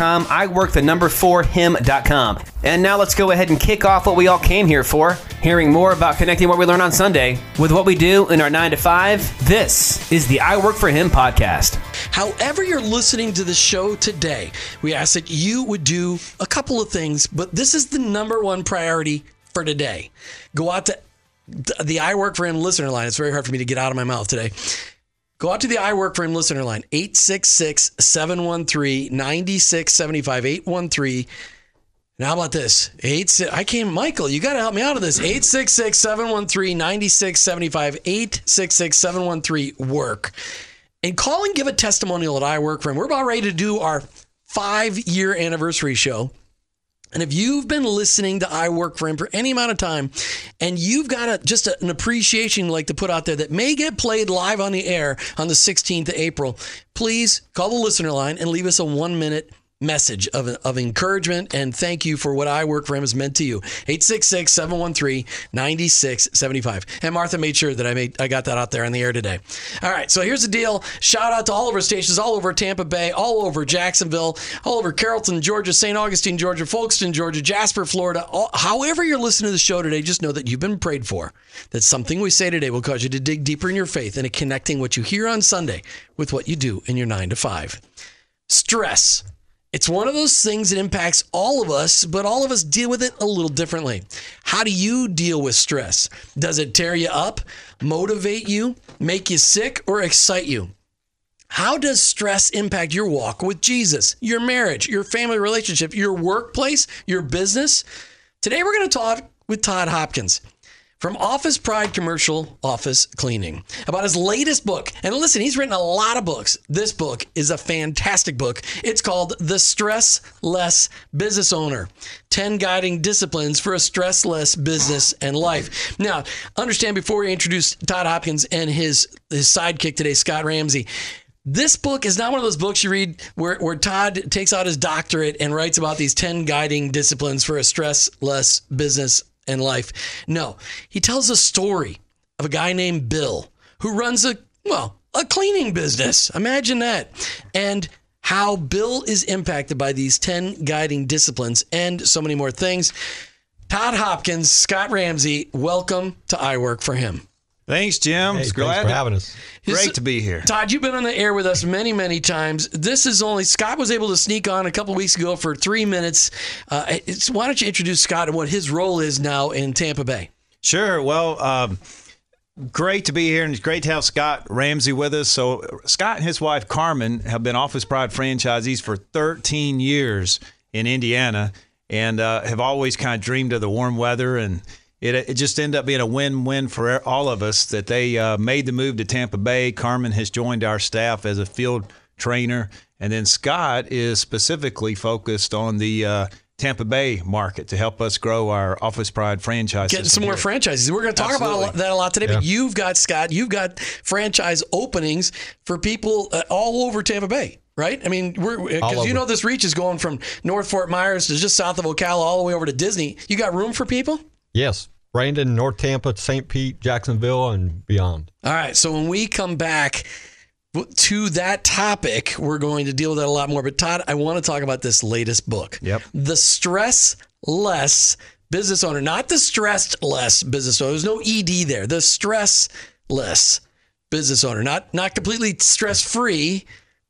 I work the number for him.com. And now let's go ahead and kick off what we all came here for, hearing more about connecting what we learn on Sunday with what we do in our 9 to 5. This is the I Work for Him podcast. However, you're listening to the show today, we ask that you would do a couple of things, but this is the number one priority for today. Go out to the I Work for Him listener line. It's very hard for me to get out of my mouth today. Go out to the I Work listener line, 866 713 9675. 813. Now, how about this? Eight, I can't, Michael, you got to help me out of this. 866 713 9675. 866 713 work. And call and give a testimonial at I Work. We're about ready to do our five year anniversary show. And if you've been listening to I Work for Him for any amount of time and you've got a, just a, an appreciation like to put out there that may get played live on the air on the 16th of April, please call the listener line and leave us a one minute message of, of encouragement and thank you for what I Work for Him has meant to you. 866 713 9675. And Martha made sure that I made I got that out there on the air today. All right, so here's the deal. Shout out to all of our stations all over Tampa Bay, all over Jacksonville, all over Carrollton, Georgia, St. Augustine, Georgia, Folkston, Georgia, Jasper, Florida. All, however, you're listening to the show today, just know that you've been prayed for. That something we say today will cause you to dig deeper in your faith and connecting what you hear on Sunday with what you do in your nine to five. Stress. It's one of those things that impacts all of us, but all of us deal with it a little differently. How do you deal with stress? Does it tear you up, motivate you, make you sick, or excite you? How does stress impact your walk with Jesus, your marriage, your family relationship, your workplace, your business? Today, we're going to talk with Todd Hopkins from Office Pride Commercial Office Cleaning about his latest book. And listen, he's written a lot of books. This book is a fantastic book. It's called The Stress Less Business Owner 10 Guiding Disciplines for a Stress Less Business and Life. Now, understand before we introduce Todd Hopkins and his, his sidekick today, Scott Ramsey. This book is not one of those books you read where, where Todd takes out his doctorate and writes about these 10 guiding disciplines for a stress less business and life. No, he tells a story of a guy named Bill who runs a, well, a cleaning business. Imagine that. And how Bill is impacted by these 10 guiding disciplines and so many more things. Todd Hopkins, Scott Ramsey, welcome to I Work for Him. Thanks, Jim. Hey, it's thanks glad for to- having us. Great to be here. Todd, you've been on the air with us many, many times. This is only Scott was able to sneak on a couple weeks ago for three minutes. Uh, it's, why don't you introduce Scott and what his role is now in Tampa Bay? Sure. Well, um, great to be here, and it's great to have Scott Ramsey with us. So, Scott and his wife Carmen have been Office Pride franchisees for 13 years in Indiana, and uh, have always kind of dreamed of the warm weather and. It, it just ended up being a win-win for all of us that they uh, made the move to Tampa Bay. Carmen has joined our staff as a field trainer, and then Scott is specifically focused on the uh, Tampa Bay market to help us grow our Office Pride franchise. Getting system some more franchises. We're going to talk about a lot- Absolutely. that a lot today. But you've got Scott. You've got franchise openings for people uh, all over Tampa Bay. Right? I mean, we're because you know this reach is going from North Fort Myers to just south of Ocala all the way over to Disney. You got room for people? Yes, Brandon, North Tampa, St. Pete, Jacksonville, and beyond. All right. So when we come back to that topic, we're going to deal with that a lot more. But Todd, I want to talk about this latest book. Yep. The Stress Less Business Owner, not the stressed less business owner. There's no ED there. The stress less business owner, not not completely stress free,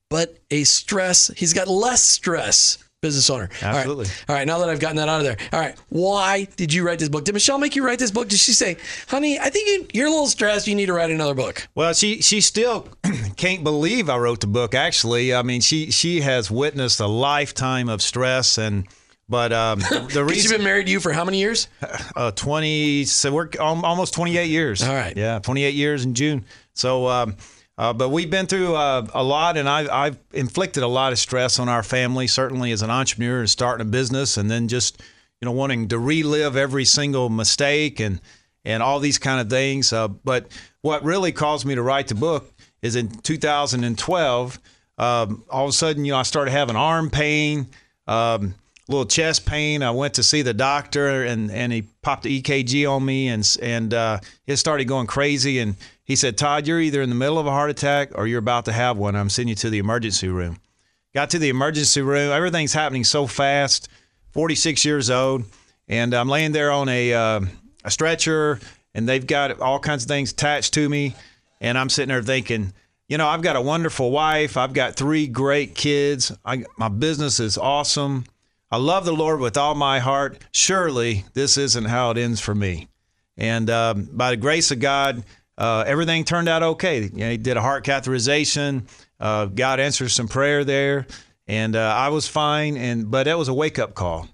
but a stress. He's got less stress business owner. All right. Absolutely. All right. Now that I've gotten that out of there. All right. Why did you write this book? Did Michelle make you write this book? Did she say, honey, I think you- you're a little stressed. You need to write another book? Well, she she still can't believe I wrote the book. Actually, I mean, she she has witnessed a lifetime of stress and. But um, the reason she's been married to you for how many years? uh, 20 so we're almost 28 years All right. yeah 28 years in june so um, uh, but we've been through uh, a lot and I've, I've inflicted a lot of stress on our family certainly as an entrepreneur and starting a business and then just you know wanting to relive every single mistake and and all these kind of things uh, but what really caused me to write the book is in 2012 um, all of a sudden you know i started having arm pain um, little chest pain. I went to see the doctor, and and he popped the EKG on me, and and uh, it started going crazy. And he said, "Todd, you're either in the middle of a heart attack or you're about to have one. I'm sending you to the emergency room." Got to the emergency room. Everything's happening so fast. 46 years old, and I'm laying there on a uh, a stretcher, and they've got all kinds of things attached to me, and I'm sitting there thinking. You know, I've got a wonderful wife. I've got three great kids. I, my business is awesome. I love the Lord with all my heart. Surely this isn't how it ends for me. And um, by the grace of God, uh, everything turned out okay. You know, he did a heart catheterization. Uh, God answered some prayer there, and uh, I was fine. And but that was a wake up call.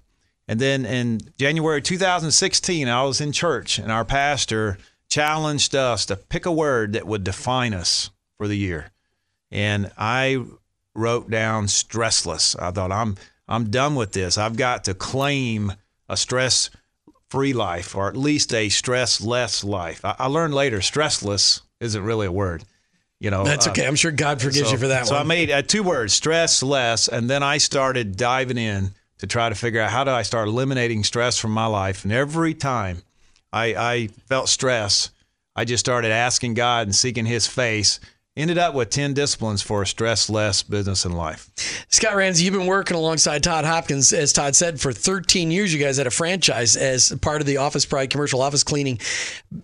And then in January 2016, I was in church, and our pastor challenged us to pick a word that would define us for the year. And I wrote down stressless. I thought I'm I'm done with this. I've got to claim a stress free life or at least a stress less life. I, I learned later stressless isn't really a word. You know, That's uh, okay. I'm sure God forgives so, you for that so one. I made uh, two words, stress less, and then I started diving in to try to figure out how do I start eliminating stress from my life. And every time I, I felt stress, I just started asking God and seeking His face. Ended up with 10 disciplines for a stress less business and life. Scott Ramsey, you've been working alongside Todd Hopkins, as Todd said, for 13 years. You guys had a franchise as part of the Office Pride commercial office cleaning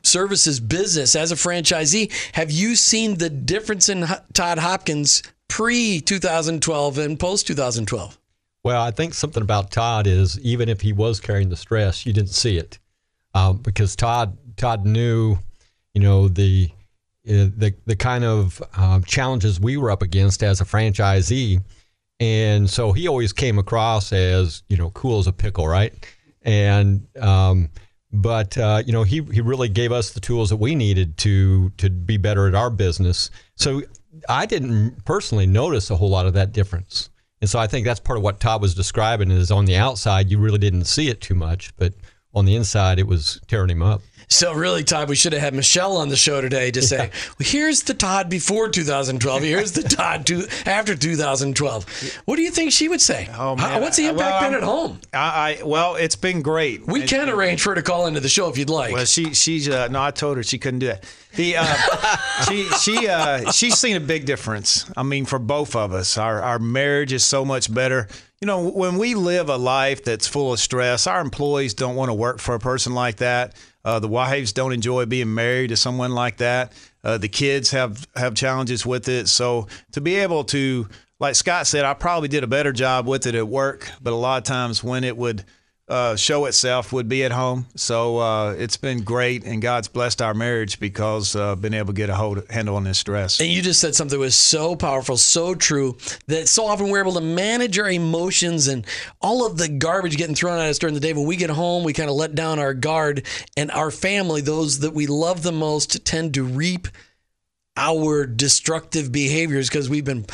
services business. As a franchisee, have you seen the difference in Todd Hopkins pre 2012 and post 2012? Well, I think something about Todd is even if he was carrying the stress, you didn't see it um, because Todd Todd knew, you know, the the the kind of um, challenges we were up against as a franchisee, and so he always came across as you know cool as a pickle, right? And um, but uh, you know he he really gave us the tools that we needed to to be better at our business. So I didn't personally notice a whole lot of that difference. And so I think that's part of what Todd was describing is on the outside you really didn't see it too much, but on the inside it was tearing him up. So really, Todd, we should have had Michelle on the show today to say, well, here's the Todd before 2012. Here's the Todd to, after 2012. What do you think she would say? Oh, How- what's the Uh, impact well, been I'm- at home? I, I well, it's been great. We can arrange for her to call into the show if you'd like. Well, she she's uh, no, I told her she couldn't do that. The uh, she she uh, she's seen a big difference. I mean, for both of us, our our marriage is so much better. You know, when we live a life that's full of stress, our employees don't want to work for a person like that. Uh, the wives don't enjoy being married to someone like that. Uh, the kids have have challenges with it. So to be able to, like Scott said, I probably did a better job with it at work, but a lot of times when it would uh, show itself would be at home. So uh, it's been great, and God's blessed our marriage because uh, been able to get a hold handle on this stress. And you just said something that was so powerful, so true, that so often we're able to manage our emotions and all of the garbage getting thrown at us during the day. When we get home, we kind of let down our guard, and our family, those that we love the most, tend to reap our destructive behaviors because we've been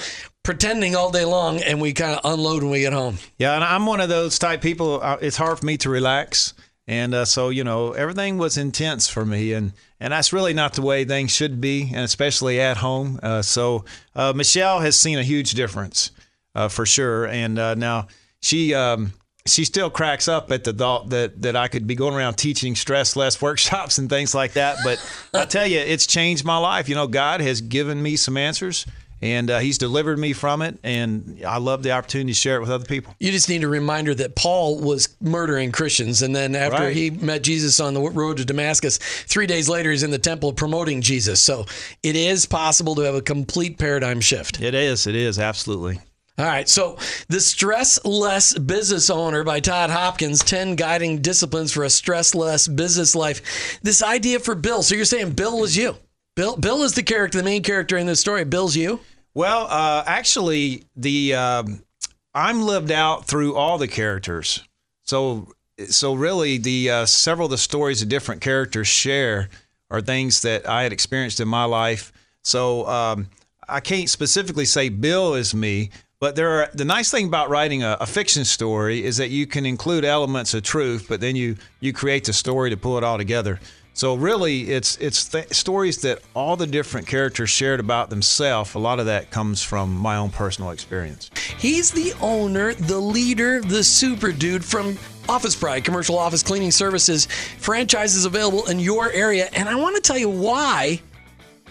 pretending all day long and we kind of unload when we get home. Yeah, and I'm one of those type people. uh, It's hard for me to relax, and uh, so you know everything was intense for me, and and that's really not the way things should be, and especially at home. Uh, so uh, Michelle has seen a huge difference uh, for sure, and uh, now she. Um, she still cracks up at the thought that, that I could be going around teaching stress less workshops and things like that. But I tell you, it's changed my life. You know, God has given me some answers and uh, He's delivered me from it. And I love the opportunity to share it with other people. You just need a reminder that Paul was murdering Christians. And then after Right. he met Jesus on the road to Damascus, three days later, he's in the temple promoting Jesus. So it is possible to have a complete paradigm shift. It is. It is. Absolutely. All right. So, The Stress Less Business Owner by Todd Hopkins 10 Guiding Disciplines for a Stress Less Business Life. This idea for Bill. So, you're saying Bill was you. Bill, Bill is the character, the main character in this story. Bill's you. Well, uh, actually, the um, I'm lived out through all the characters. So, so really, the uh, several of the stories the different characters share are things that I had experienced in my life. So, um, I can't specifically say Bill is me, but there are the nice thing about writing a, a, fiction story is that you can include elements of truth, but then you you create the story to pull it all together. So really, it's it's th- stories that all the different characters shared about themselves. A lot of that comes from my own personal experience. He's the owner, the leader, the super dude from Office Pride, commercial office cleaning services, franchises available in your area, and I want to tell you why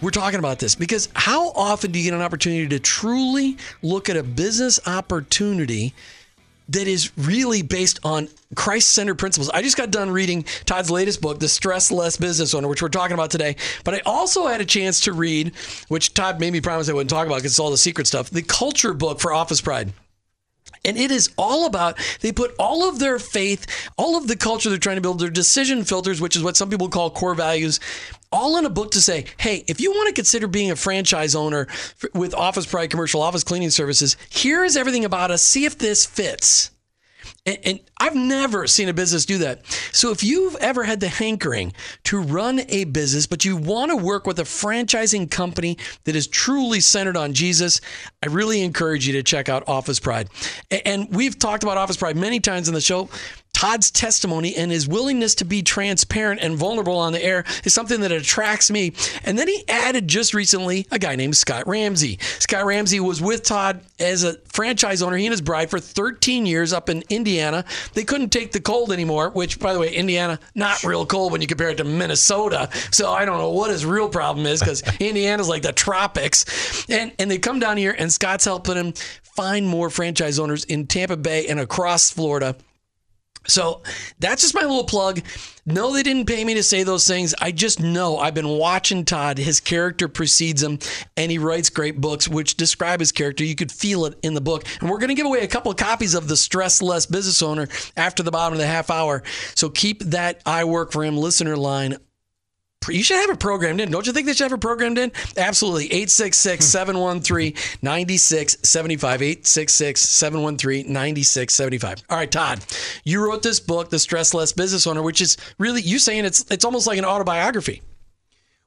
we're talking about this because how often do you get an opportunity to truly look at a business opportunity that is really based on Christ centered principles? I just got done reading Todd's latest book, The Stress Less Business Owner, which we're talking about today. But I also had a chance to read, which Todd made me promise I wouldn't talk about because it's all the secret stuff, the culture book for Office Pride. And it is all about, they put all of their faith, all of the culture they're trying to build, their decision filters, which is what some people call core values, all in a book to say, hey, if you want to consider being a franchise owner with Office Pride Commercial Office Cleaning Services, here is everything about us. See if this fits. And, and, I've never seen a business do that. So if you've ever had the hankering to run a business, but you want to work with a franchising company that is truly centered on Jesus, I really encourage you to check out Office Pride. And we've talked about Office Pride many times in the show. Todd's testimony and his willingness to be transparent and vulnerable on the air is something that attracts me. And then he added just recently a guy named Scott Ramsey. Scott Ramsey was with Todd as a franchise owner, he and his bride, for 13 years up in Indiana. They couldn't take the cold anymore, which, by the way, Indiana, not real cold when you compare it to Minnesota. So I don't know what his real problem is because Indiana's like the tropics. And, and they come down here, and Scott's helping him find more franchise owners in Tampa Bay and across Florida so that's just my little plug. No, they didn't pay me to say those things. I just know I've been watching Todd. His character precedes him, and he writes great books which describe his character. You could feel it in the book. And we're going to give away a couple of copies of The Stress Less Business Owner after the bottom of the half hour. So keep that I Work for Him listener line you should have it programmed in. Don't you think they should have it programmed in? Absolutely. 866 713 9675. 866 713 9675. All right, Todd, you wrote this book, The Stress Less Business Owner, which is really, you saying it's, it's almost like an autobiography.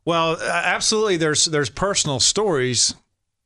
Well, absolutely. There's there's personal stories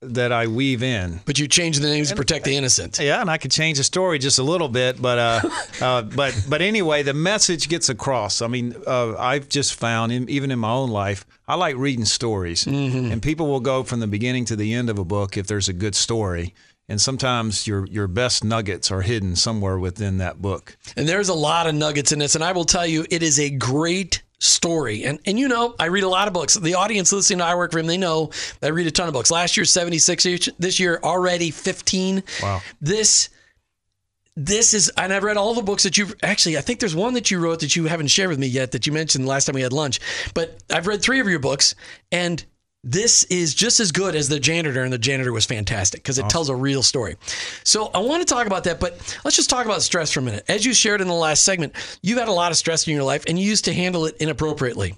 that I weave in. But you change the names and, to protect the innocent. Yeah, and I could change the story just a little bit, but uh, uh, but but anyway, the message gets across. I mean, uh, I've just found, in, even in my own life, I like reading stories, mm-hmm. and people will go from the beginning to the end of a book if there's a good story. And sometimes your your best nuggets are hidden somewhere within that book. And there's a lot of nuggets in this, and I will tell you, it is a great story. And and you know, I read a lot of books. The audience listening to I Work for Him, they know I read a ton of books. Last year, 76. This year, already 15. Wow. This this is, and I've read all the books that you've actually, I think there's one that you wrote that you haven't shared with me yet that you mentioned last time we had lunch. But I've read three of your books, and this is just as good as the janitor, and the janitor was fantastic because it awesome. tells a real story. So I want to talk about that, but let's just talk about stress for a minute. As you shared in the last segment, you've had a lot of stress in your life, and you used to handle it inappropriately.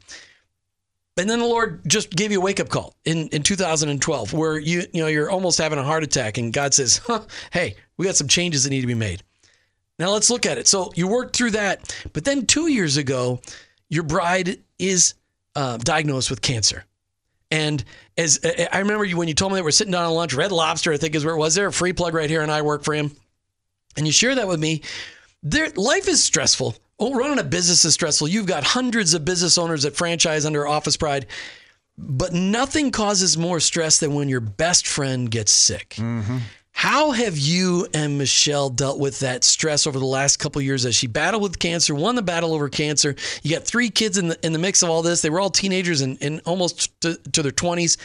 And then the Lord just gave you a wake up call in, in 2012, where you you know you're almost having a heart attack, and God says, huh, "Hey, we got some changes that need to be made." Now let's look at it. So you worked through that, but then two years ago, your bride is uh, diagnosed with cancer. And as I remember you when you told me that we're sitting down on lunch, Red Lobster, I think is where it was. There a free plug right here, and I work for him. And you share that with me. There, life is stressful. Oh, running a business is stressful. You've got hundreds of business owners that franchise under Office Pride, but nothing causes more stress than when your best friend gets sick. Mm-hmm. How have you and Michelle dealt with that stress over the last couple years as she battled with cancer, won the battle over cancer? You got three kids in the in the mix of all this. They were all teenagers and, and almost to, to their twenties.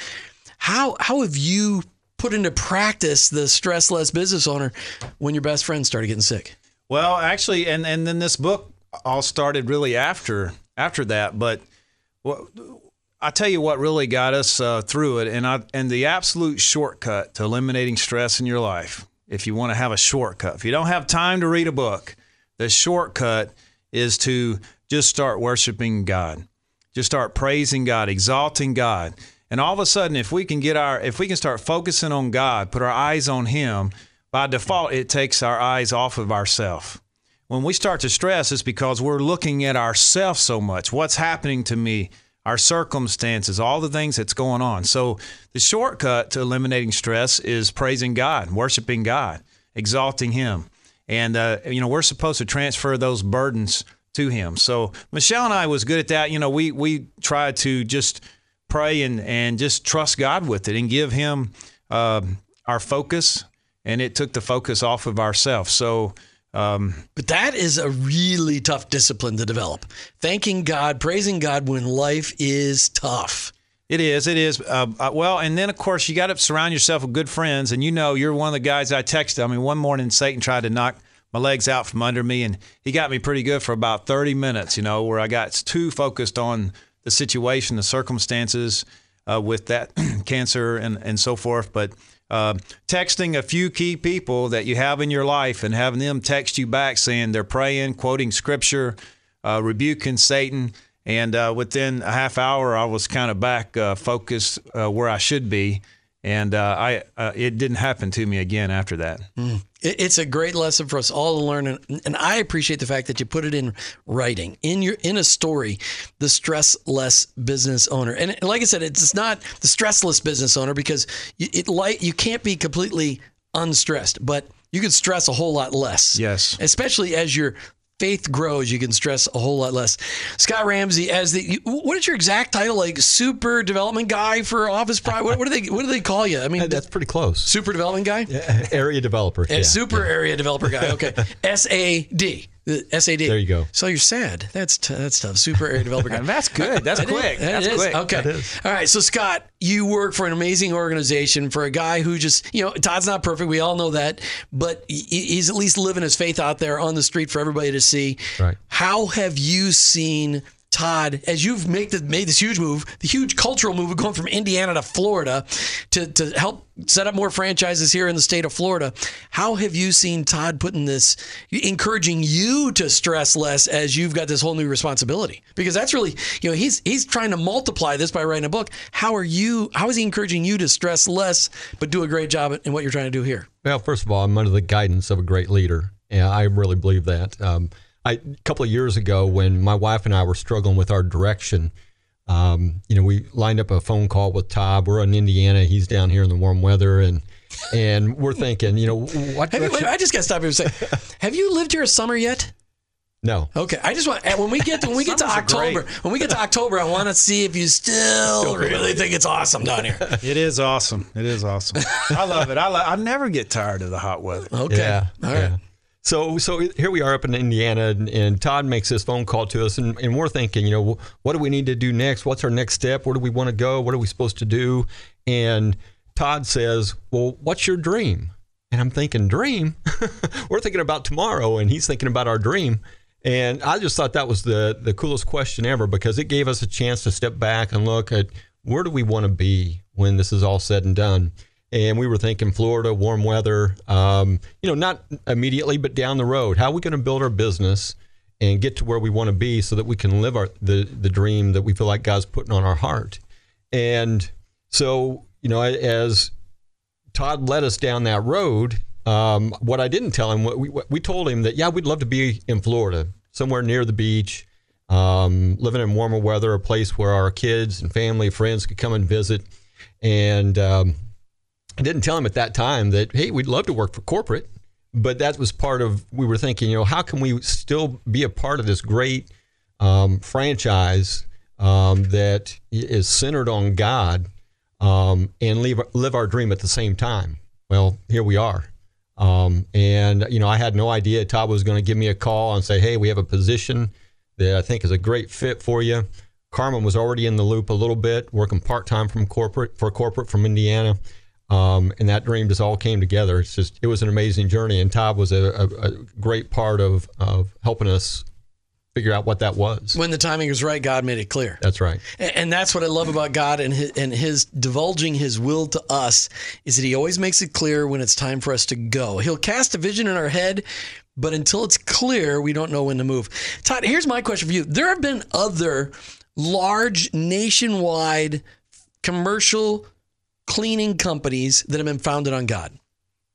How how have you put into practice the stress less business owner when your best friend started getting sick? Well, actually, and and then this book all started really after after that, but. I tell you what really got us uh, through it, and I and the absolute shortcut to eliminating stress in your life if you want to have a shortcut. If you don't have time to read a book, the shortcut is to just start worshiping God. Just start praising God, exalting God. And all of a sudden, if we can get our, if we can start focusing on God, put our eyes on Him, by default, it takes our eyes off of ourselves. When we start to stress, it's because we're looking at ourselves so much. What's happening to me? Our circumstances, all the things that's going on. So, the shortcut to eliminating stress is praising God, worshiping God, exalting Him. And, uh, you know, we're supposed to transfer those burdens to Him. So, Michelle and I was good at that. You know, we, we tried to just pray and, and just trust God with it and give Him uh, our focus. And it took the focus off of ourselves. So, um, but that is a really tough discipline to develop. Thanking God, praising God when life is tough. It is. It is. Uh, uh, well, and then of course you got to surround yourself with good friends, and you know you're one of the guys I texted. I mean, one morning Satan tried to knock my legs out from under me, and he got me pretty good for about 30 minutes. You know, where I got too focused on the situation, the circumstances uh, with that cancer, and and so forth. But uh, texting a few key people that you have in your life and having them text you back saying they're praying, quoting scripture, uh, rebuking Satan. And uh, within a half hour, I was kind of back uh, focused uh, where I should be. And uh, I, it didn't happen to me again after that. Mm. It's a great lesson for us all to learn, and I appreciate the fact that you put it in writing, in your in a story. The stressless business owner, and like I said, it's not the stressless business owner because it like you can't be completely unstressed, but you can stress a whole lot less. Yes, especially as you're faith grows, you can stress a whole lot less. Scott Ramsey, as the what is your exact title? Like super development guy for Office Pride? What, what, do they what do they call you? I mean, that's pretty close. Super development guy. Yeah, area developer. Yeah, super yeah. area developer guy. Okay, S A D. The SAD. There you go. So you're sad. That's t- that's tough. Super area developer guy. that's good. That's that quick. Is, that's quick. Okay. All right. So Scott, you work for an amazing organization for a guy who just you know Todd's not perfect. We all know that, but he's at least living his faith out there on the street for everybody to see. Right. How have you seen Todd, as you've made, the, made this huge move, the huge cultural move of going from Indiana to Florida to, to help set up more franchises here in the state of Florida, how have you seen Todd putting this, encouraging you to stress less as you've got this whole new responsibility? Because that's really, you know, he's he's trying to multiply this by writing a book. How are you? How is he encouraging you to stress less but do a great job in what you're trying to do here? Well, first of all, I'm under the guidance of a great leader, and I really believe that. Um, I, a couple of years ago, when my wife and I were struggling with our direction, um, you know, we lined up a phone call with Todd. We're in Indiana. He's down here in the warm weather, and and we're thinking, you know, what? Wait, wait, I just got to stop here and say, have you lived here a summer yet? No. Okay. I just want when we get to, when we get to October, when we get to October, I want to see if you still, still really think it's awesome down here. It is awesome. It is awesome. I love it. I lo- I never get tired of the hot weather. Okay. Yeah. All right. Yeah. So, so here we are up in Indiana, and, and, Todd makes this phone call to us, and, and we're thinking, you know, what do we need to do next? What's our next step? Where do we want to go? What are we supposed to do? And Todd says, "Well, what's your dream?" And I'm thinking, "Dream? we're thinking about tomorrow," and he's thinking about our dream. And I just thought that was the the coolest question ever because it gave us a chance to step back and look at where do we want to be when this is all said and done and we were thinking Florida, warm weather. Um, you know, not immediately, but down the road. How are we going to build our business and get to where we want to be so that we can live our the the dream that we feel like God's putting on our heart? And so, you know, as Todd led us down that road, um, what I didn't tell him, we we told him that yeah, we'd love to be in Florida, somewhere near the beach. Um, living in warmer weather, a place where our kids and family, friends could come and visit. And um, I didn't tell him at that time that, hey, we'd love to work for corporate, but that was part of, we were thinking, you know, how can we still be a part of this great um, franchise um, that is centered on God um, and leave, live our dream at the same time? Well, here we are. Um, and, you know, I had no idea Todd was going to give me a call and say, hey, we have a position that I think is a great fit for you. Carmen was already in the loop a little bit, working part time from corporate for corporate from Indiana. Um, and that dream just all came together. It's just it was an amazing journey, and Todd was a, a, a great part of of helping us figure out what that was. When the timing was right, God made it clear. That's right. A- And that's what I love about God and his, and his divulging his will to us is that he always makes it clear when it's time for us to go. He'll cast a vision in our head, but until it's clear, we don't know when to move. Todd, here's my question for you. There have been other large nationwide commercial cleaning companies that have been founded on God.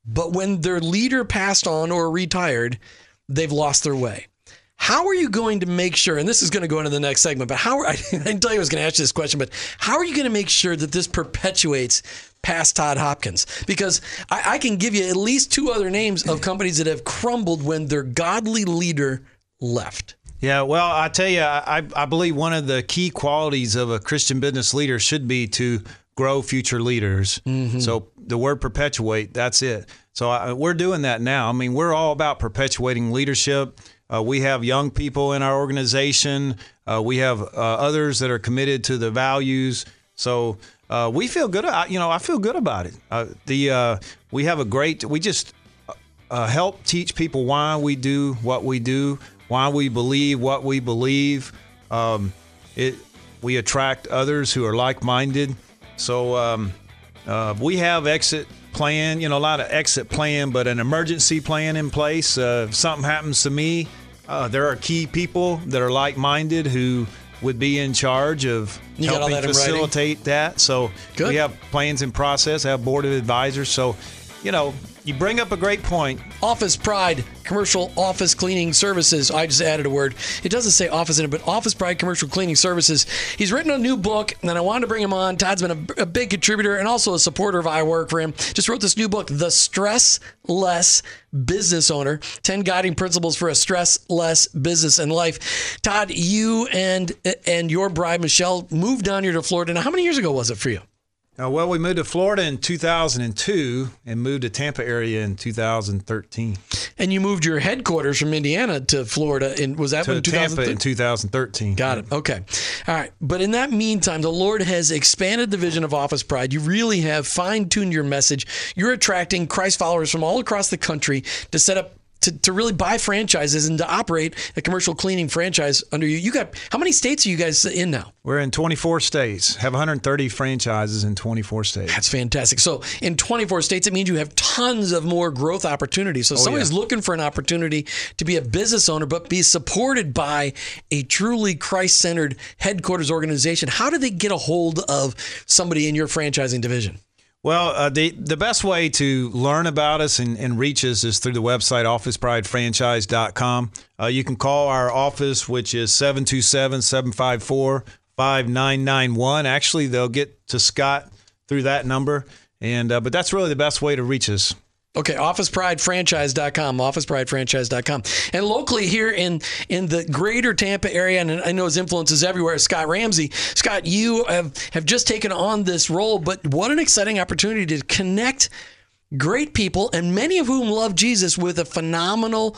But when their leader passed on or retired, they've lost their way. How are you going to make sure, and this is going to go into the next segment, but how, I didn't tell you I was going to ask you this question, but how are you going to make sure that this perpetuates past Todd Hopkins? Because I, I can give you at least two other names of companies that have crumbled when their godly leader left. Yeah, well, I tell you, I, I believe one of the key qualities of a Christian business leader should be to grow future leaders. So the word perpetuate, that's it. So I, we're doing that now. I mean, we're all about perpetuating leadership. Uh, we have young people in our organization. Uh, we have uh, others that are committed to the values. So uh, we feel good. I- You know, I feel good about it. Uh, the uh, we have a great. We just uh, help teach people why we do what we do, why we believe what we believe. Um, it we attract others who are like-minded. So um, uh, we have exit plan, you know, a lot of exit plan, but an emergency plan in place. Uh, if something happens to me, uh, there are key people that are like-minded who would be in charge of You helping facilitate that. So Good. we have plans in process, have board of advisors. So, you know, you bring up a great point. Office Pride Commercial Office Cleaning Services. I just added a word. It doesn't say office in it, but Office Pride Commercial Cleaning Services. He's written a new book, and I wanted to bring him on. Todd's been a, a big contributor and also a supporter of I Work for him. Just wrote this new book, The Stress Less Business Owner 10 Guiding Principles for a Stress Less Business and Life. Todd, you and and your bride, Michelle, moved down here to Florida. Now, how many years ago was it for you? Uh, well, we moved to Florida in 2002 and moved to Tampa area in 2013. And you moved your headquarters from Indiana to Florida. In, was that To when Tampa 2013? in 2013. Got it. Okay. All right. But in that meantime, the Lord has expanded the vision of Office Pride. You really have fine tuned your message. You're attracting Christ followers from all across the country to set up. To, to really buy franchises and to operate a commercial cleaning franchise under you. You got how many states are you guys in now? We're in 24 states, have 130 franchises in 24 states. That's fantastic. So in 24 states, it means you have tons of more growth opportunities. So if somebody's looking for an opportunity to be a business owner, but be supported by a truly Christ-centered headquarters organization. How do they get a hold of somebody in your franchising division? Well, uh, the the best way to learn about us and, and reach us is through the website officepridefranchise.com. Uh, you can call our office, which is 727-754-5991. Actually, they'll get to Scott through that number. And uh, but that's really the best way to reach us. Okay, officepridefranchise.com, officepridefranchise.com. And locally here in in the greater Tampa area, and I know his influence is everywhere, Scott Ramsey. Scott, you have, have just taken on this role, but what an exciting opportunity to connect great people, and many of whom love Jesus, with a phenomenal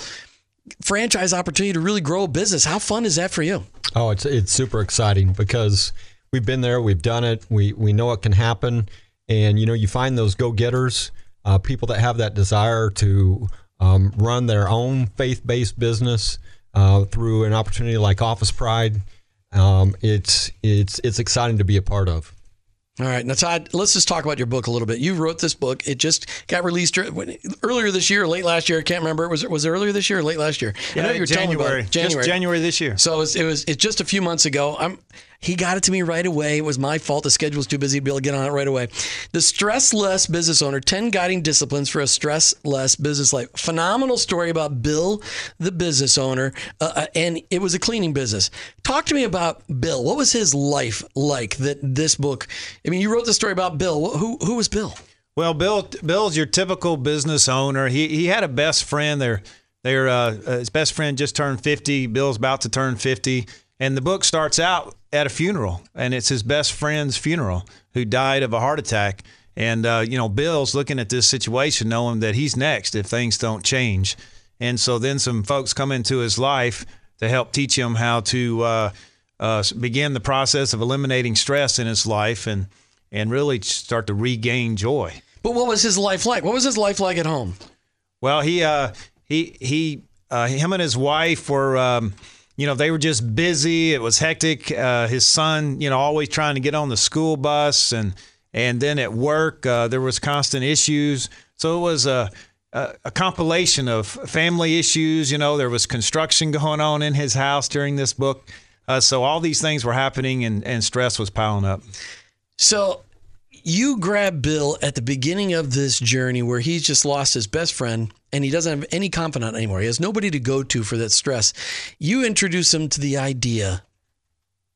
franchise opportunity to really grow a business. How fun is that for you? Oh, it's it's super exciting because we've been there, we've done it, we we know it can happen, and you know you find those go getters, uh, people that have that desire to um, run their own faith based business uh, through an opportunity like Office Pride. Um, it's it's it's exciting to be a part of. All right, now Todd, let's just talk about your book a little bit. You wrote this book; it just got released earlier this year, late last year. I can't remember. Was it was it earlier this year or late last year? I know you were telling me about January. it. January. Just January this year. So it was, it was it's just a few months ago. I'm he got it to me right away. It was my fault. The schedule was too busy to be able to get on it right away. The Stress Less Business Owner: Ten Guiding Disciplines for a Stress Less Business Life. Phenomenal story about Bill, the business owner, uh, uh, and it was a cleaning business. Talk to me about Bill. What was his life like? That this book. I mean, you wrote the story about Bill. Who who was Bill? Well, Bill Bill's your typical business owner. He he had a best friend. Their their uh, uh, his best friend just turned fifty. Bill's about to turn fifty, and the book starts out at a funeral, and it's his best friend's funeral who died of a heart attack. And uh, you know, Bill's looking at this situation, knowing that he's next if things don't change. And so then some folks come into his life to help teach him how to uh, uh, begin the process of eliminating stress in his life and and really start to regain joy. But what was his life like? What was his life like at home? Well, he uh, he he uh, him and his wife were um, you know, they were just busy. It was hectic. Uh, his son, you know, always trying to get on the school bus, and and then at work uh, there was constant issues. So it was a, a a compilation of family issues. You know, there was construction going on in his house during this book. Uh, so all these things were happening, and, and stress was piling up. So you grab Bill at the beginning of this journey where he's just lost his best friend and he doesn't have any confidant anymore. He has nobody to go to for that stress. You introduce him to the idea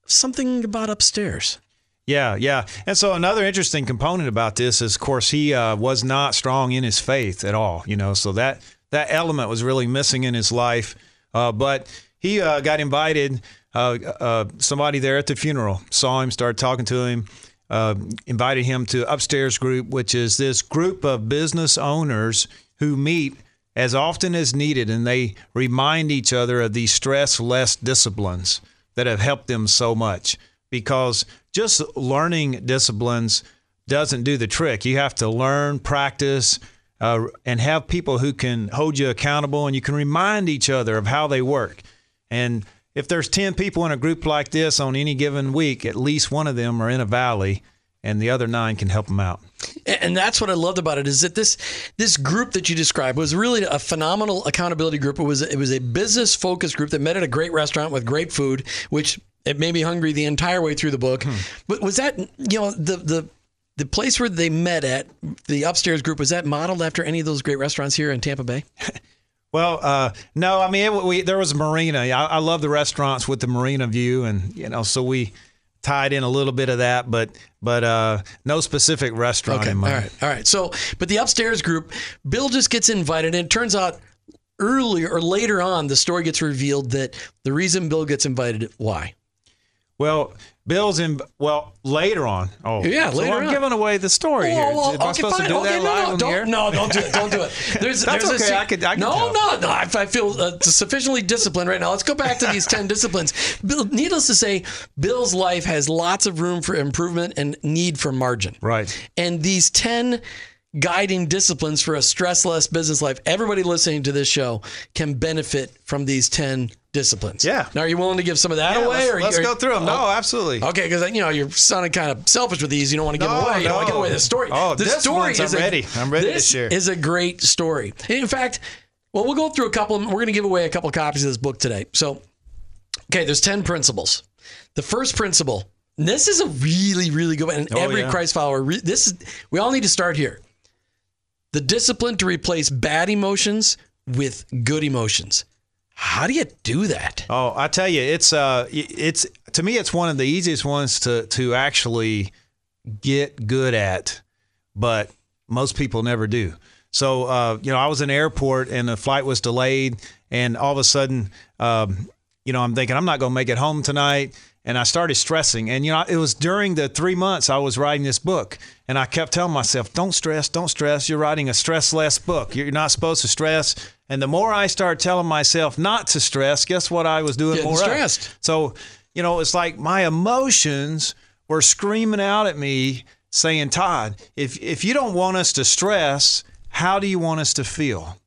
of something about upstairs. Yeah, yeah. And so another interesting component about this is, of course, he uh, was not strong in his faith at all. You know, so that that element was really missing in his life. Uh, but he uh, got invited. Uh, uh, somebody there at the funeral saw him, started talking to him, uh, invited him to Upstairs Group, which is this group of business owners who meet as often as needed, and they remind each other of these stress less disciplines that have helped them so much. Because just learning disciplines doesn't do the trick. You have to learn, practice, uh, and have people who can hold you accountable, and you can remind each other of how they work. And if there's 10 people in a group like this on any given week, at least one of them are in a valley and the other nine can help them out. And that's what I loved about it is that this this group that you described was really a phenomenal accountability group. It was it was a business focused group that met at a great restaurant with great food, which it made me hungry the entire way through the book. Hmm. But was that you know the the the place where they met at the upstairs group was that modeled after any of those great restaurants here in Tampa Bay? Well, uh, no, I mean, it, we, there was a marina. I, I, love the restaurants with the marina view, and you know, so we tied in a little bit of that, but but uh, no specific restaurant okay, in mind. All right, all right. So, but the upstairs group, Bill just gets invited, and it turns out earlier or later on, the story gets revealed that the reason Bill gets invited, why? Well, Bill's in. Well, later on. Oh, yeah, so later I'm on. giving away the story well, here. well, Am I okay, supposed fine. to do okay, that no, live no, don't, the air? no, don't do it. Don't do it. There's, That's there's okay. se- I could- I no, tell. no, no. I, I feel uh, sufficiently disciplined right now. Let's go back to these ten disciplines. Bill, needless to say, Bill's life has lots of room for improvement and need for margin. Right. And these ten guiding disciplines for a stressless business life. Everybody listening to this show can benefit from these ten disciplines. Yeah. Now, are you willing to give some of that Yeah, away? let's, or let's or- go through them. No, oh, absolutely. Okay, because you know you're sounding kind of selfish with these. You don't want to give No, away. You don't want to give away the story. Oh, the this story one's- I'm is a- ready. I'm ready to this share. Is a great story. In fact, well, we'll go through a couple. We're going to give away a couple copies of this book today. So, okay, there's ten principles. The first principle. and This is a really, really good one. And Oh, every yeah. Christ follower, this is. We all need to start here. The discipline to replace bad emotions with good emotions. How do you do that? Oh, I tell you, it's uh, it's to me, it's one of the easiest ones to to actually get good at, but most people never do. So, uh, you know, I was in airport and the flight was delayed, and all of a sudden, um, you know, I'm thinking I'm not going to make it home tonight, and I started stressing. And you know, it was during the three months I was writing this book, and I kept telling myself, "Don't stress, don't stress. You're writing a stress-less book. You're not supposed to stress." And the more I started telling myself not to stress, guess what I was doing Getting more of? stressed. So, you know, it's like my emotions were screaming out at me saying, Todd, if, if you don't want us to stress, how do you want us to feel?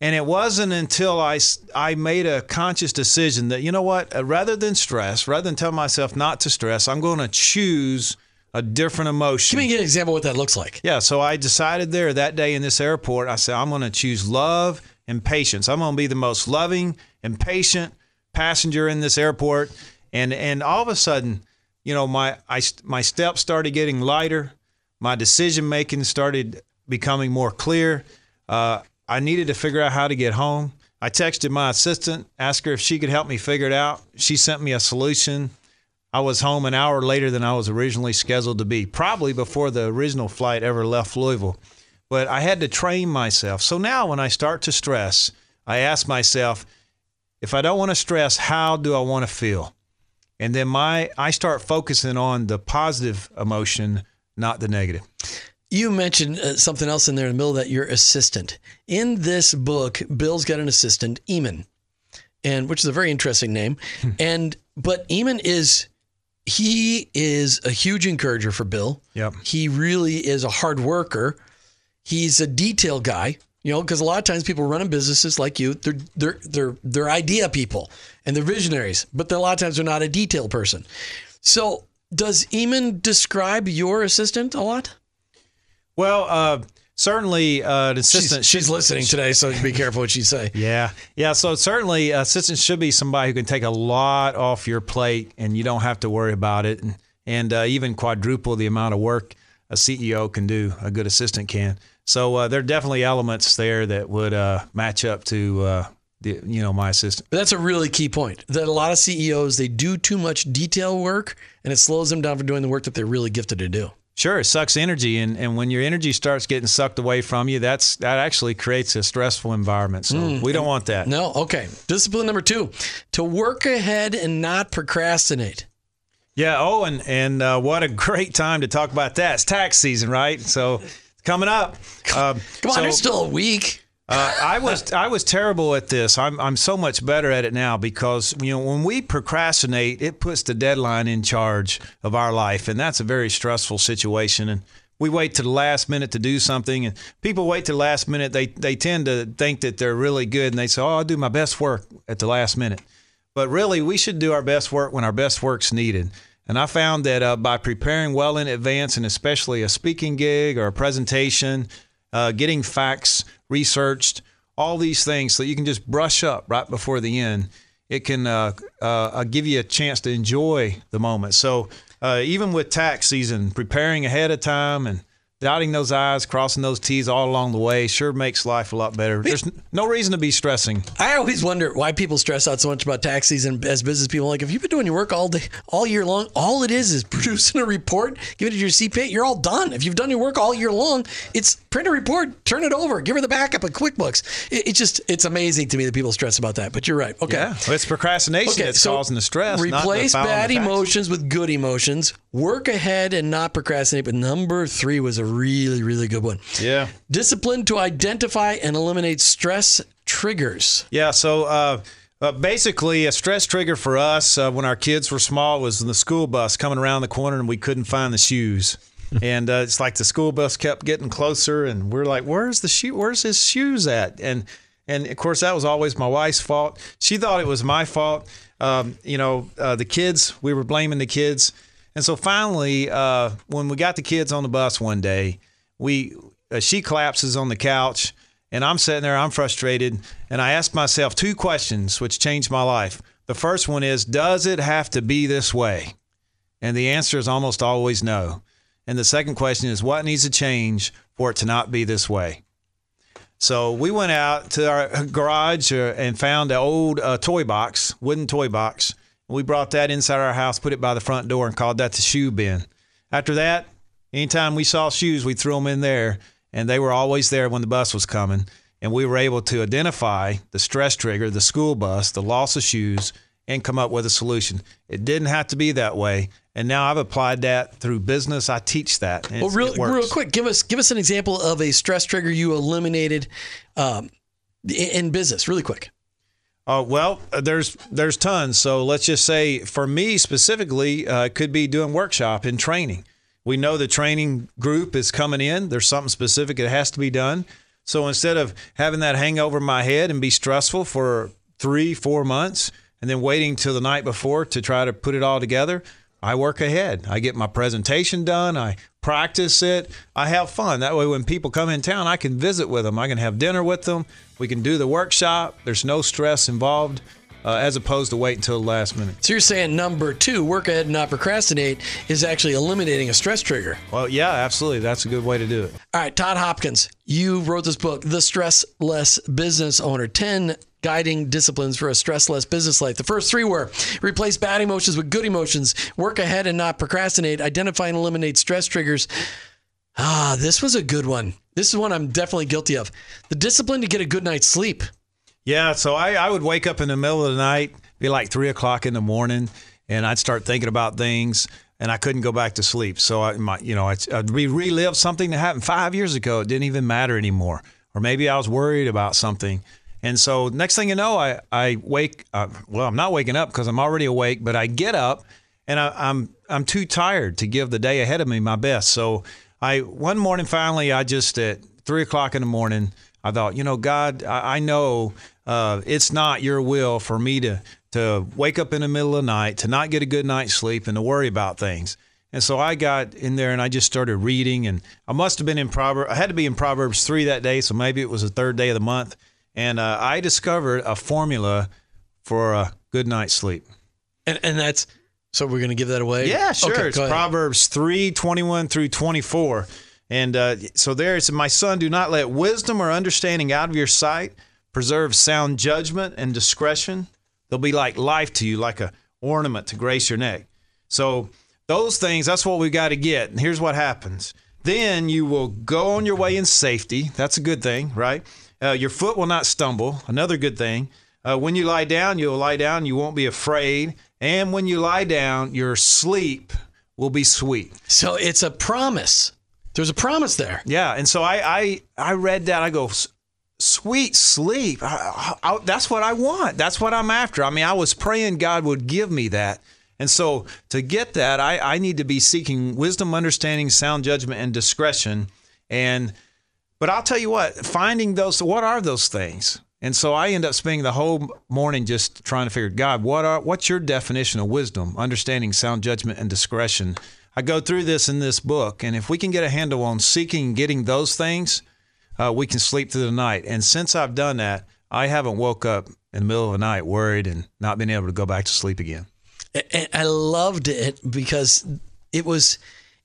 And it wasn't until I, I made a conscious decision that, you know what, uh, rather than stress, rather than tell myself not to stress, I'm going to choose a different emotion. Give me an example of what that looks like. Yeah, so I decided there that day in this airport, I said, I'm going to choose love and patience. I'm going to be the most loving and patient passenger in this airport. And and all of a sudden, you know, my I my steps started getting lighter. My decision making started becoming more clear. Uh, I needed to figure out how to get home. I texted my assistant, asked her if she could help me figure it out. She sent me a solution. I was home an hour later than I was originally scheduled to be, probably before the original flight ever left Louisville. But I had to train myself. So now when I start to stress, I ask myself, if I don't want to stress, how do I want to feel? And then my I start focusing on the positive emotion, not the negative. You mentioned uh, something else in there in the middle that your assistant. In this book, Bill's got an assistant, Eamon, and which is a very interesting name. and but Eamon is he is a huge encourager for Bill. Yep. He really is a hard worker. He's a detail guy. You know, because a lot of times people running businesses like you, they're they're they're they're idea people and they're visionaries, but a lot of times they're not a detail person. So, does Eamon describe your assistant a lot? Well, uh, certainly uh, an She's, assistant. she's listening today, so be careful what you say. Yeah, yeah. So certainly, uh, assistant should be somebody who can take a lot off your plate, and you don't have to worry about it, and, and uh, even quadruple the amount of work a CEO can do. A good assistant can. So uh, there are definitely elements there that would uh, match up to uh, the you know my assistant. But that's a really key point. That a lot of CEOs they do too much detail work, and it slows them down from doing the work that they're really gifted to do. Sure, it sucks energy, and, and when your energy starts getting sucked away from you, that's that actually creates a stressful environment. So we don't want that. No, okay. Discipline number two: to work ahead and not procrastinate. Yeah. Oh, and and uh, what a great time to talk about that. It's tax season, right? So it's coming up. Um, Come on, so, there's still a week. Uh, I was I was terrible at this. I'm I'm so much better at it now because you know when we procrastinate, it puts the deadline in charge of our life, and that's a very stressful situation. And we wait to the last minute to do something, and people wait to the last minute. They they tend to think that they're really good, and they say, "Oh, I'll do my best work at the last minute." But really, we should do our best work when our best work's needed. And I found that uh, by preparing well in advance, and especially a speaking gig or a presentation, uh, getting facts researched, all these things, so you can just brush up right before the end. It can uh, uh, give you a chance to enjoy the moment. So uh, even with tax season, preparing ahead of time and dotting those I's, crossing those T's all along the way sure makes life a lot better. There's no reason to be stressing. I always wonder why people stress out so much about tax season as business people. Like, if you've been doing your work all day, all year long, all it is is producing a report, give it to your CPA, you're all done. If you've done your work all year long, it's print a report, turn it over, give her the backup of QuickBooks. It, it's just, it's amazing to me that people stress about that. But you're right. Okay. Yeah, well, it's procrastination that's causing the stress. not the Replace bad emotions with good emotions. Work ahead and not procrastinate. But number three was a really, really good one. Yeah. Discipline to identify and eliminate stress triggers. Yeah. So uh, uh, basically, a stress trigger for us uh, when our kids were small was in the school bus coming around the corner and we couldn't find the shoes. and uh, it's like the school bus kept getting closer, and we're like, "Where's the shoe? Where's his shoes at?" And and of course, that was always my wife's fault. She thought it was my fault. Um, you know, uh, the kids. We were blaming the kids. And so finally, uh, when we got the kids on the bus one day, we uh, she collapses on the couch, and I'm sitting there. I'm frustrated, and I asked myself two questions, which changed my life. The first one is, does it have to be this way? And the answer is almost always no. And the second question is, what needs to change for it to not be this way? So we went out to our garage uh, and found an old uh, toy box, wooden toy box. We brought that inside our house, put it by the front door, and called that the shoe bin. After that, anytime we saw shoes, we threw them in there, and they were always there when the bus was coming. And we were able to identify the stress trigger, the school bus, the loss of shoes, and come up with a solution. It didn't have to be that way. And now I've applied that through business. I teach that. Well, real, real quick, give us give us an example of a stress trigger you eliminated um, in business. Really quick. Uh, well, uh, there's there's tons. So let's just say for me specifically, uh, could be doing workshop and training. We know the training group is coming in. There's something specific that has to be done. So instead of having that hang over my head and be stressful for three, four months, and then waiting till the night before to try to put it all together, I work ahead. I get my presentation done. I practice it. I have fun. That way, when people come in town, I can visit with them. I can have dinner with them. We can do the workshop. There's no stress involved, uh, as opposed to wait until the last minute. So you're saying number two, work ahead and not procrastinate, is actually eliminating a stress trigger. Well, yeah, absolutely. That's a good way to do it. All right, Todd Hopkins, you wrote this book, The Stressless Business Owner 10 Guiding Disciplines for a Stressless Business Life. The first three were replace bad emotions with good emotions, work ahead and not procrastinate, identify and eliminate stress triggers. Ah, this was a good one. This is one I'm definitely guilty of. The discipline to get a good night's sleep. Yeah, so I, I would wake up in the middle of the night, be like three o'clock in the morning, and I'd start thinking about things, and I couldn't go back to sleep. So I, my, you know, I'd, re- relive something that happened five years ago. It didn't even matter anymore, or maybe I was worried about something, and so next thing you know, I I wake. Uh, well, I'm not waking up because I'm already awake, but I get up, and I, I'm I'm too tired to give the day ahead of me my best. So I one morning finally, I just at three o'clock in the morning, I thought, you know, God, I, I know uh, it's not your will for me to to wake up in the middle of the night, to not get a good night's sleep, and to worry about things. And so I got in there and I just started reading, and I must have been in Proverbs. I had to be in Proverbs three that day, so maybe it was the third day of the month. And uh, I discovered a formula for a good night's sleep. And, and that's so we're going to give that away. Yeah, sure. Okay, it's. Proverbs 3 21 through 24. And uh, so there it's, My son, do not let wisdom or understanding out of your sight. Preserve sound judgment and discretion. They'll be like life to you, like a ornament to grace your neck. So those things, that's what we got to get. And here's what happens. Then you will go on your way in safety. That's a good thing, right? Uh, your foot will not stumble. Another good thing. Uh, when you lie down, you'll lie down. You won't be afraid. And when you lie down, your sleep will be sweet. So it's a promise. There's a promise there. Yeah. And so I I, I read that. I go, sweet sleep. I, I, that's what I want. That's what I'm after. I mean, I was praying God would give me that. And so to get that, I, I need to be seeking wisdom, understanding, sound judgment, and discretion. And but I'll tell you what, finding those, what are those things? And so I end up spending the whole morning just trying to figure, God, what are what's your definition of wisdom, understanding, sound judgment, and discretion? I go through this in this book, and if we can get a handle on seeking getting those things, uh, we can sleep through the night. And since I've done that, I haven't woke up in the middle of the night worried and not been able to go back to sleep again. I loved it because it was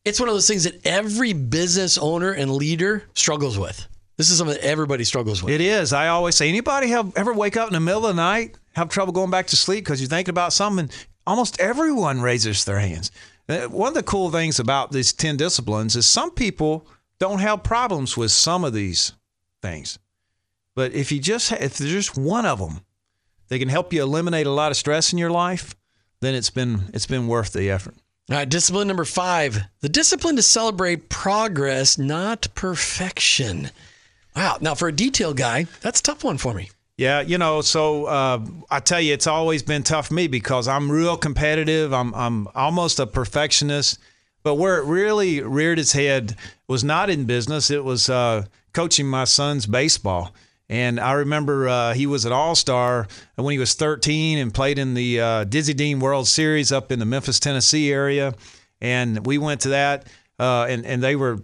it's one of those things that every business owner and leader struggles with. This is something that everybody struggles with. It is. I always say, anybody have ever wake up in the middle of the night, have trouble going back to sleep because you're thinking about something? Almost everyone raises their hands. Uh, One of the cool things about these 10 disciplines is some people don't have problems with some of these things. But if you just if there's just one of them that can help you eliminate a lot of stress in your life, then it's been it's been worth the effort. All right, discipline number five the discipline to celebrate progress, not perfection. Wow. Now, for a detail guy, that's a tough one for me. Yeah, you know, so uh, I tell you, it's always been tough for me because I'm real competitive. I'm I'm almost a perfectionist. But where it really reared its head was not in business. It was uh, coaching my son's baseball. And I remember uh, he was an all star when he was 13 and played in the uh, Dizzy Dean World Series up in the Memphis, Tennessee area. And we went to that, uh, and, and they were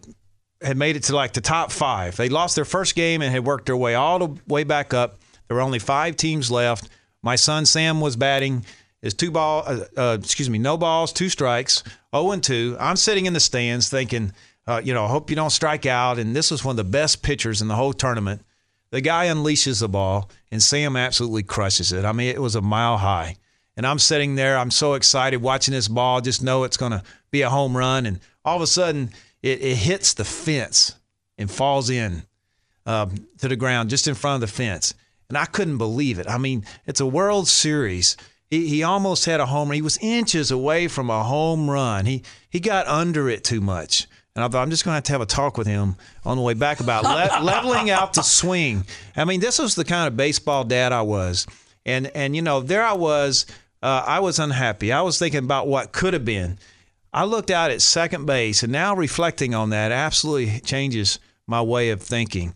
had made it to like the top five. They lost their first game and had worked their way all the way back up. There were only five teams left. My son Sam was batting. Is two ball, uh, uh, excuse me, no balls, two strikes, 0 and 2. I'm sitting in the stands thinking, uh, you know, I hope you don't strike out. And this was one of the best pitchers in the whole tournament. The guy unleashes the ball, and Sam absolutely crushes it. I mean, it was a mile high. And I'm sitting there, I'm so excited watching this ball, just know it's going to be a home run. And all of a sudden, it, it hits the fence and falls in um, to the ground just in front of the fence. And I couldn't believe it. I mean, it's a World Series. He, he almost had a home run. He was inches away from a home run. He he got under it too much. And I thought, I'm just going to have to have a talk with him on the way back about le- leveling out the swing. I mean, this was the kind of baseball dad I was. And, and you know, there I was. Uh, I was unhappy. I was thinking about what could have been. I looked out at second base, and now reflecting on that absolutely changes my way of thinking.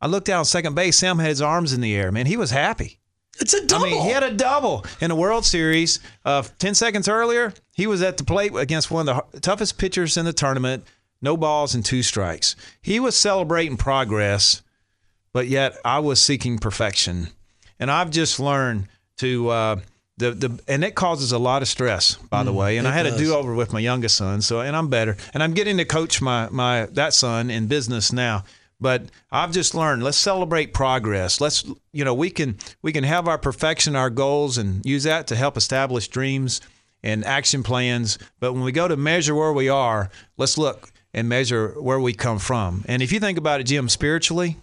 I looked out at second base. Sam had his arms in the air. Man, he was happy. It's a double. I mean, he had a double in the World Series. Uh, Ten seconds earlier, he was at the plate against one of the toughest pitchers in the tournament. No balls and two strikes. He was celebrating progress, but yet I was seeking perfection. And I've just learned to uh, the the and it causes a lot of stress, by the way. And I had does. a do over with my youngest son, so and I'm better. And I'm getting to coach my my that son in business now. But I've just learned let's celebrate progress. Let's you know we can we can have our perfection, our goals, and use that to help establish dreams and action plans. But when we go to measure where we are, let's look and measure where we come from. And if you think about it, Jim, spiritually,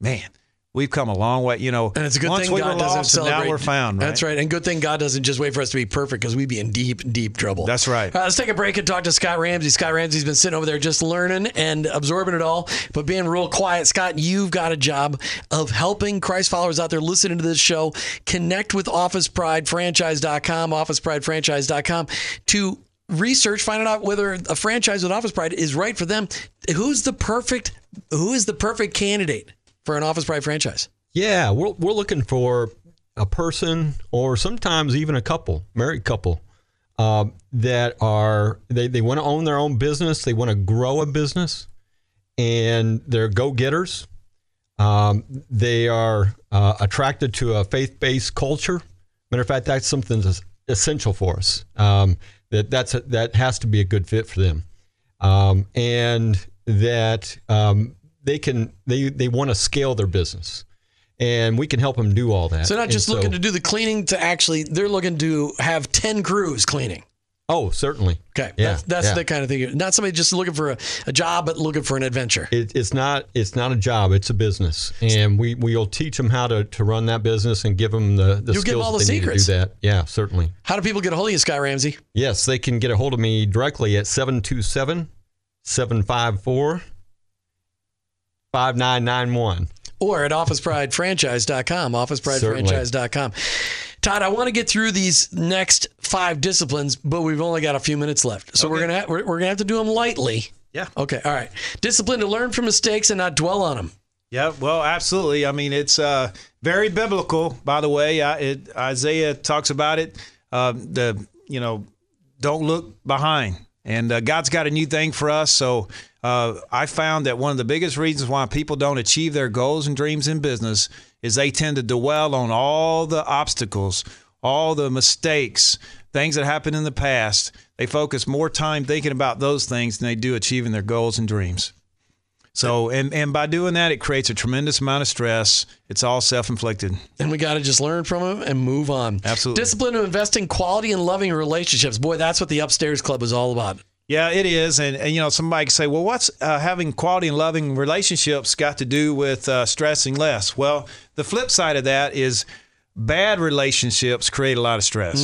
man, we've come a long way. You know, and it's a good thing we God were doesn't lost, celebrate. now we're found. Right? That's right. And good thing God doesn't just wait for us to be perfect because we'd be in deep, deep trouble. That's right. Right, let's take a break and talk to Scott Ramsey. Scott Ramsey's been sitting over there just learning and absorbing it all, but being real quiet. Scott, you've got a job of helping Christ followers out there listening to this show connect with Office Pride Franchise.com, Office OfficePrideFranchise.com, OfficePrideFranchise.com to research, finding out whether a franchise with Office Pride is right for them. Who's the perfect? Who is the perfect candidate? for an Office Pride franchise? Yeah, we're, we're looking for a person or sometimes even a couple, married couple, uh, that are, they, they want to own their own business, they want to grow a business, and they're go getters. Um, they are uh, attracted to a faith based culture. Matter of fact, that's something that's essential for us. Um, that that's a, that has to be a good fit for them, um, and that um, they can they they want to scale their business, and we can help them do all that. So not just looking to do the cleaning to actually, they're looking to have 10 crews cleaning. Oh, certainly. Okay. Yeah, That's, that's yeah. the kind of thing. Not somebody just looking for a, a job, but looking for an adventure. It, it's not it's not a job; it's a business, and we we'll teach them how to, to run that business and give them the, the You'll skills give 'em all the secrets. do that. Yeah, certainly. How do people get a hold of you, Scott Ramsey? Yes, they can get a hold of me directly at 727 754 5991. Or at officepridefranchise.com, officepridefranchise.com. Todd, I want to get through these next five disciplines, but we've only got a few minutes left. So we're gonna ha- we're, we're gonna have to do them lightly. Yeah. Okay. All right. Discipline to learn from mistakes and not dwell on them. Yeah, well, absolutely. I mean, it's uh, very biblical, by the way. I, it, Isaiah talks about it. Uh, the you know, don't look behind, and uh, God's got a new thing for us. So uh, I found that one of the biggest reasons why people don't achieve their goals and dreams in business is they tend to dwell on all the obstacles, all the mistakes, things that happened in the past. They focus more time thinking about those things than they do achieving their goals and dreams. So, and, and by doing that, it creates a tremendous amount of stress. It's all self inflicted. And we got to just learn from them and move on. Absolutely. Discipline to invest in quality and loving relationships. Boy, that's what the Upstairs Club is all about. Yeah, it is. And, and you know, somebody can say, well, what's uh, having quality and loving relationships got to do with uh, stressing less? Well, the flip side of that is bad relationships create a lot of stress.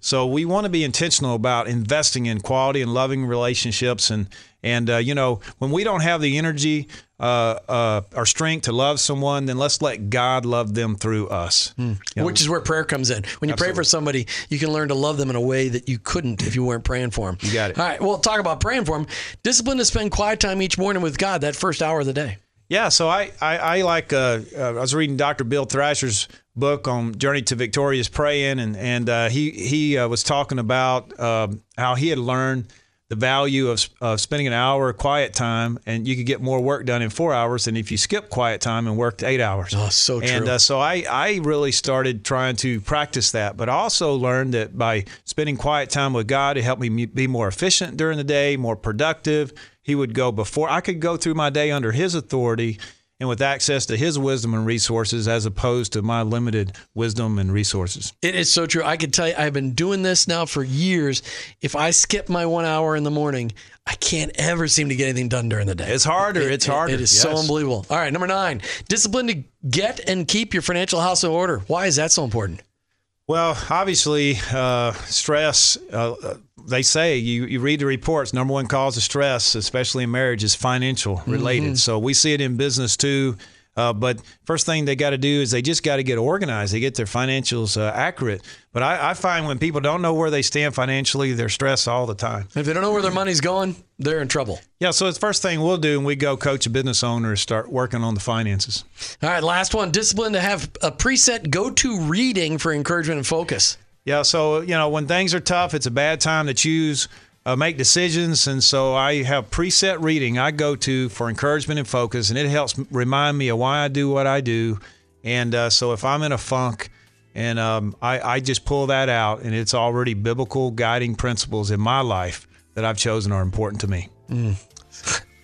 So we want to be intentional about investing in quality and loving relationships. And, and uh, you know, when we don't have the energy uh, uh, or strength to love someone, then let's let God love them through us. You know, Which is where prayer comes in. When you pray for somebody, you can learn to love them in a way that you couldn't if you weren't praying for them. You got it. All right. Well, talk about praying for them. Discipline to spend quiet time each morning with God, that first hour of the day. Yeah, so I I, I like uh, uh, I was reading Dr. Bill Thrasher's book on Journey to Victorious Praying, and and uh, he he uh, was talking about um, how he had learned the value of, of spending an hour of quiet time, and you could get more work done in four hours than if you skip quiet time and worked eight hours. Oh, so true. And uh, so I, I really started trying to practice that, but I also learned that by spending quiet time with God, it helped me be more efficient during the day, more productive. He would go before I could go through my day under His authority and with access to His wisdom and resources, as opposed to my limited wisdom and resources. It is so true. I can tell you, I've been doing this now for years. If I skip my one hour in the morning, I can't ever seem to get anything done during the day. It's harder. It- it's it- harder. It is so unbelievable. All right, number nine, discipline to get and keep your financial house in order. Why is that so important? Well, obviously, uh, stress. Uh, uh, they say you, you read the reports. Number one cause of stress, especially in marriage, is financial related. So we see it in business too. Uh, but first thing they got to do is they just got to get organized. They get their financials uh, accurate. But I, I find when people don't know where they stand financially, they're stressed all the time. If they don't know where their money's going, they're in trouble. Yeah. So it's the first thing we'll do when we go coach a business owner is start working on the finances. All right, last one, discipline to have a preset go-to reading for encouragement and focus. Yeah, so you know when things are tough, it's a bad time to choose, uh, make decisions, and so I have preset reading I go to for encouragement and focus, and it helps remind me of why I do what I do. And uh, so if I'm in a funk, and um, I, I just pull that out, and it's already biblical guiding principles in my life that I've chosen are important to me.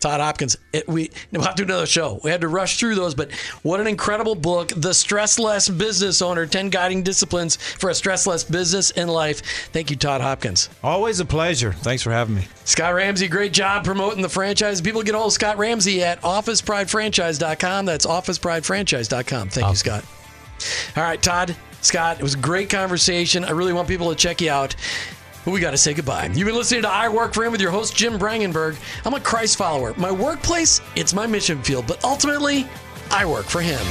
Todd Hopkins. It, we we'll have to do another show. We had to rush through those, but what an incredible book! The Stress Less Business Owner: Ten Guiding Disciplines for a Stress Less Business and Life. Thank you, Todd Hopkins. Always a pleasure. Thanks for having me. Scott Ramsey, great job promoting the franchise. People get hold of Scott Ramsey at officepridefranchise.com. That's officepridefranchise.com. Thank you, Scott. All right, Todd, Scott, it was a great conversation. I really want people to check you out. We got to say goodbye. You've been listening to I Work for Him with your host, Jim Brangenberg. I'm a Christ follower. My workplace, it's my mission field, but ultimately, I work for Him.